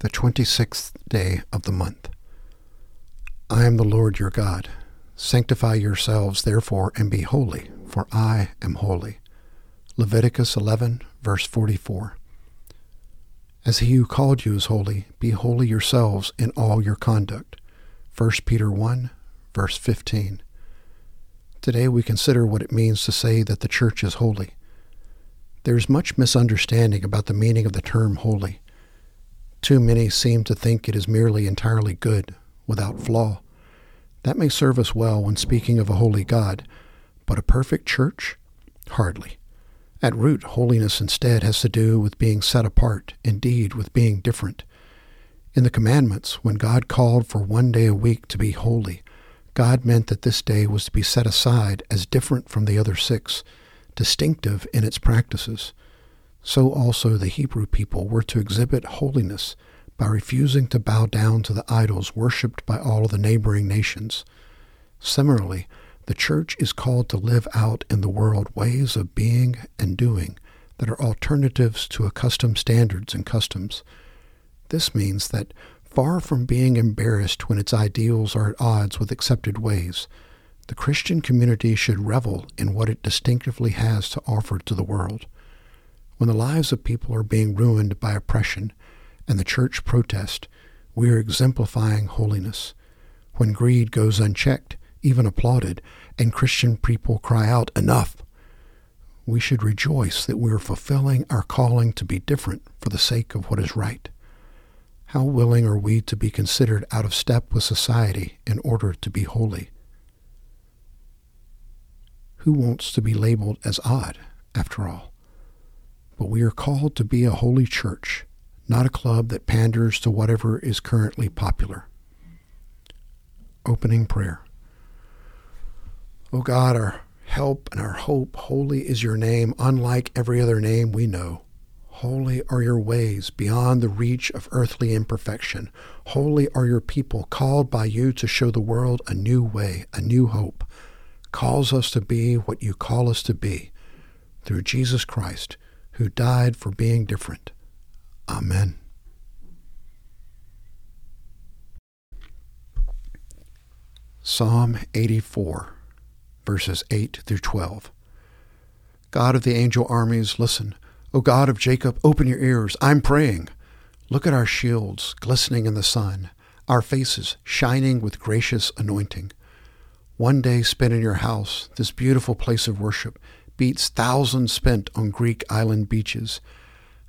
the twenty sixth day of the month. I am the Lord your God. Sanctify yourselves therefore and be holy, for I am holy. Leviticus 11, verse 44. As he who called you is holy, be holy yourselves in all your conduct. 1 Peter 1, verse 15. Today we consider what it means to say that the church is holy. There is much misunderstanding about the meaning of the term holy. Too many seem to think it is merely entirely good, without flaw. That may serve us well when speaking of a holy God, but a perfect church? Hardly. At root, holiness instead has to do with being set apart, indeed, with being different. In the commandments, when God called for one day a week to be holy, God meant that this day was to be set aside as different from the other six, distinctive in its practices so also the Hebrew people were to exhibit holiness by refusing to bow down to the idols worshipped by all the neighboring nations. Similarly, the church is called to live out in the world ways of being and doing that are alternatives to accustomed standards and customs. This means that far from being embarrassed when its ideals are at odds with accepted ways, the Christian community should revel in what it distinctively has to offer to the world. When the lives of people are being ruined by oppression and the church protest, we are exemplifying holiness. When greed goes unchecked, even applauded, and Christian people cry out, Enough! We should rejoice that we are fulfilling our calling to be different for the sake of what is right. How willing are we to be considered out of step with society in order to be holy? Who wants to be labeled as odd, after all? But we are called to be a holy church, not a club that panders to whatever is currently popular. Opening prayer. O God, our help and our hope, holy is your name, unlike every other name we know. Holy are your ways beyond the reach of earthly imperfection. Holy are your people, called by you to show the world a new way, a new hope. Calls us to be what you call us to be. Through Jesus Christ, who died for being different. Amen. Psalm 84, verses 8 through 12. God of the angel armies, listen. O God of Jacob, open your ears. I'm praying. Look at our shields glistening in the sun, our faces shining with gracious anointing. One day spent in your house, this beautiful place of worship, beats thousands spent on Greek island beaches.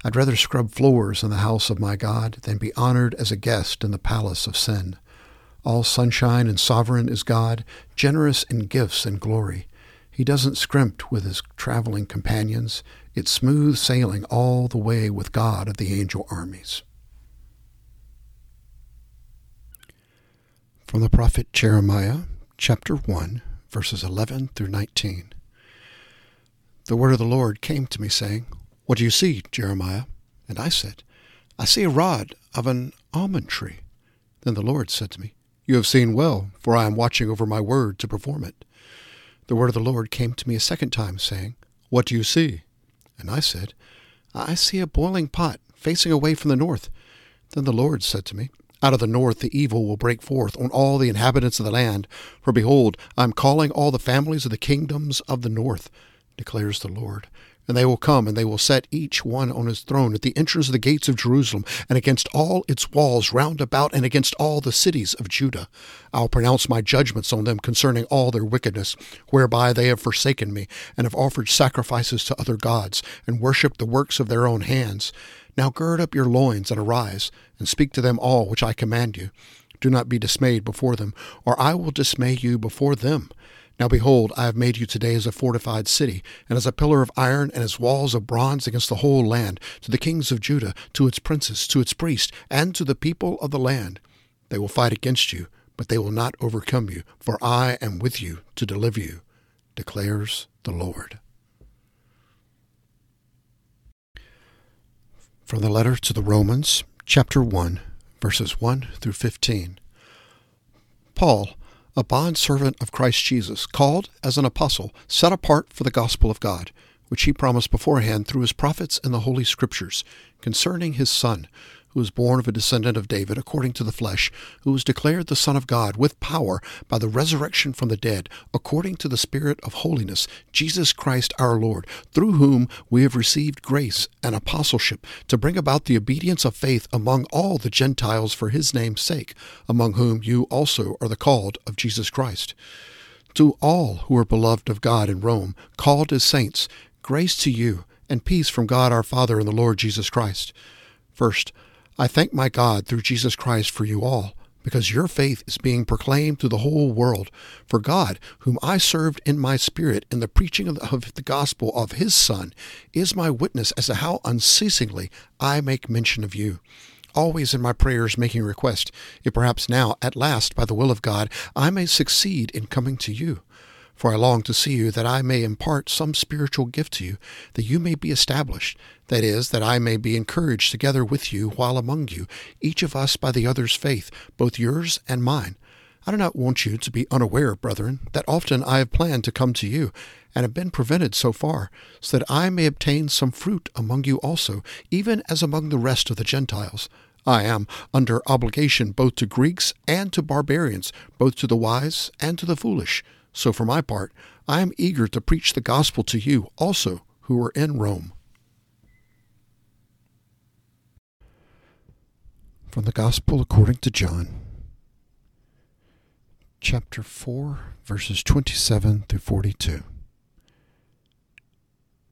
I'd rather scrub floors in the house of my God than be honored as a guest in the palace of sin. All sunshine and sovereign is God, generous in gifts and glory. He doesn't scrimp with his traveling companions. It's smooth sailing all the way with God of the angel armies. From the prophet Jeremiah, chapter 1, verses 11 through 19 the word of the Lord came to me, saying, What do you see, Jeremiah? And I said, I see a rod of an almond tree. Then the Lord said to me, You have seen well, for I am watching over my word to perform it. The word of the Lord came to me a second time, saying, What do you see? And I said, I see a boiling pot facing away from the north. Then the Lord said to me, Out of the north the evil will break forth on all the inhabitants of the land. For behold, I am calling all the families of the kingdoms of the north declares the Lord. And they will come, and they will set each one on his throne at the entrance of the gates of Jerusalem, and against all its walls round about, and against all the cities of Judah. I will pronounce my judgments on them concerning all their wickedness, whereby they have forsaken me, and have offered sacrifices to other gods, and worshipped the works of their own hands. Now gird up your loins, and arise, and speak to them all which I command you. Do not be dismayed before them, or I will dismay you before them. Now behold, I have made you today as a fortified city, and as a pillar of iron, and as walls of bronze against the whole land, to the kings of Judah, to its princes, to its priests, and to the people of the land. They will fight against you, but they will not overcome you, for I am with you to deliver you, declares the Lord. From the letter to the Romans, chapter 1, verses 1 through 15. Paul, a bondservant of Christ Jesus, called as an apostle, set apart for the gospel of God, which he promised beforehand through his prophets in the Holy Scriptures, concerning his Son, who was born of a descendant of David according to the flesh, who was declared the Son of God with power by the resurrection from the dead, according to the Spirit of holiness, Jesus Christ our Lord, through whom we have received grace and apostleship to bring about the obedience of faith among all the Gentiles for his name's sake, among whom you also are the called of Jesus Christ. To all who are beloved of God in Rome, called as saints, grace to you and peace from God our Father and the Lord Jesus Christ. First, I thank my God through Jesus Christ for you all, because your faith is being proclaimed through the whole world. For God, whom I served in my spirit in the preaching of the, of the gospel of his Son, is my witness as to how unceasingly I make mention of you always in my prayers making request, if perhaps now, at last, by the will of God, I may succeed in coming to you. For I long to see you, that I may impart some spiritual gift to you, that you may be established, that is, that I may be encouraged together with you while among you, each of us by the other's faith, both yours and mine. I do not want you to be unaware, brethren, that often I have planned to come to you, and have been prevented so far, so that I may obtain some fruit among you also, even as among the rest of the Gentiles. I am under obligation both to Greeks and to barbarians, both to the wise and to the foolish. So for my part, I am eager to preach the gospel to you also who are in Rome. From the Gospel according to John, chapter 4, verses 27 through 42.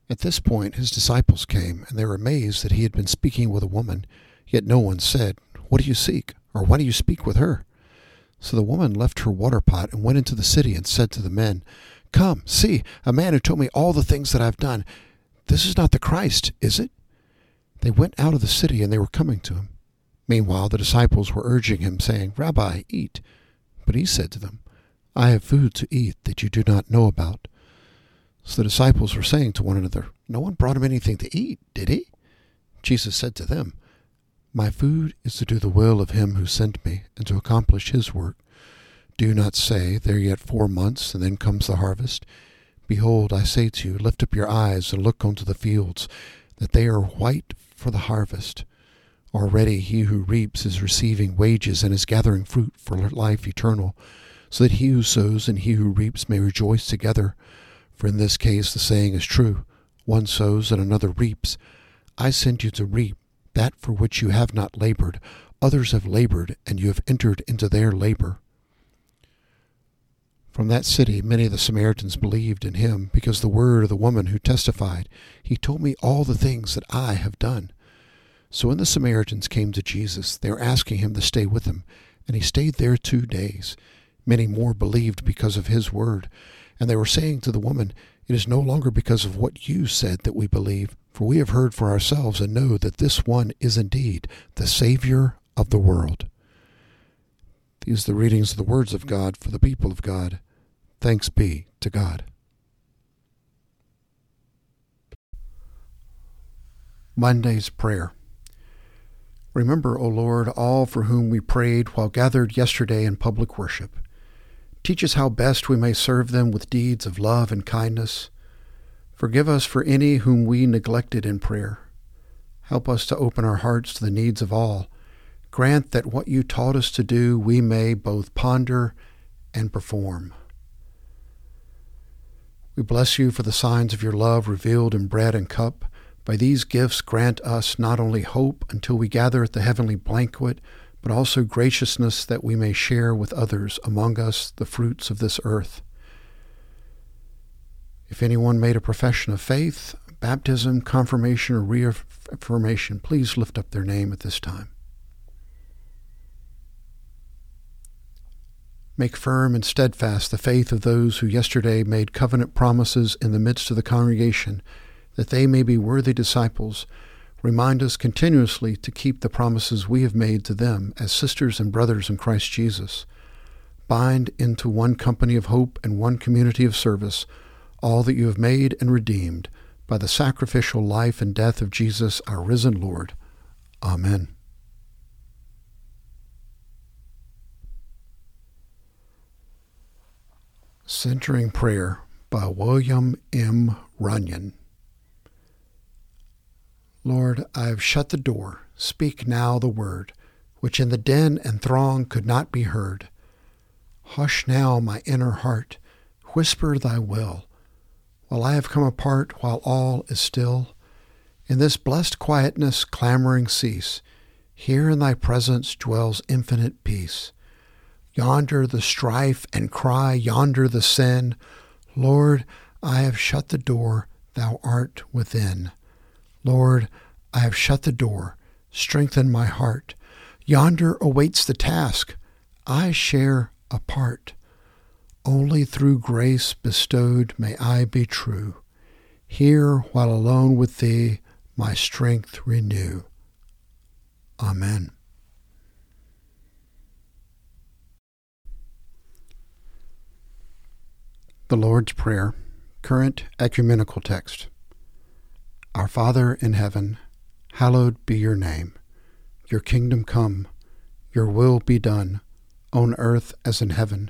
At this point, his disciples came, and they were amazed that he had been speaking with a woman, yet no one said, What do you seek? or Why do you speak with her? So the woman left her water pot and went into the city and said to the men, Come, see, a man who told me all the things that I've done. This is not the Christ, is it? They went out of the city and they were coming to him. Meanwhile, the disciples were urging him, saying, Rabbi, eat. But he said to them, I have food to eat that you do not know about. So the disciples were saying to one another, No one brought him anything to eat, did he? Jesus said to them, my food is to do the will of him who sent me, and to accomplish his work. Do not say, There are yet four months, and then comes the harvest. Behold, I say to you, lift up your eyes and look unto the fields, that they are white for the harvest. Already he who reaps is receiving wages and is gathering fruit for life eternal, so that he who sows and he who reaps may rejoice together. For in this case the saying is true one sows and another reaps. I sent you to reap that for which you have not labored. Others have labored, and you have entered into their labor. From that city, many of the Samaritans believed in him because the word of the woman who testified, He told me all the things that I have done. So when the Samaritans came to Jesus, they were asking him to stay with them, and he stayed there two days. Many more believed because of his word, and they were saying to the woman, It is no longer because of what you said that we believe, for we have heard for ourselves and know that this one is indeed the Savior of the world. These are the readings of the words of God for the people of God. Thanks be to God. Monday's Prayer. Remember, O Lord, all for whom we prayed while gathered yesterday in public worship. Teach us how best we may serve them with deeds of love and kindness Forgive us for any whom we neglected in prayer. Help us to open our hearts to the needs of all. Grant that what you taught us to do we may both ponder and perform. We bless you for the signs of your love revealed in bread and cup. By these gifts, grant us not only hope until we gather at the heavenly banquet, but also graciousness that we may share with others among us the fruits of this earth. If anyone made a profession of faith, baptism, confirmation, or reaffirmation, please lift up their name at this time. Make firm and steadfast the faith of those who yesterday made covenant promises in the midst of the congregation, that they may be worthy disciples. Remind us continuously to keep the promises we have made to them as sisters and brothers in Christ Jesus. Bind into one company of hope and one community of service all that you have made and redeemed by the sacrificial life and death of Jesus, our risen Lord. Amen. Centering Prayer by William M. Runyan. Lord, I have shut the door. Speak now the word, which in the din and throng could not be heard. Hush now my inner heart, whisper thy will, while I have come apart, while all is still. In this blessed quietness clamoring cease. Here in thy presence dwells infinite peace. Yonder the strife and cry, yonder the sin. Lord, I have shut the door, thou art within. Lord, I have shut the door, strengthen my heart. Yonder awaits the task, I share a part. Only through grace bestowed may I be true. Here, while alone with thee, my strength renew. Amen. The Lord's Prayer, current ecumenical text. Our Father in heaven, hallowed be your name. Your kingdom come, your will be done, on earth as in heaven.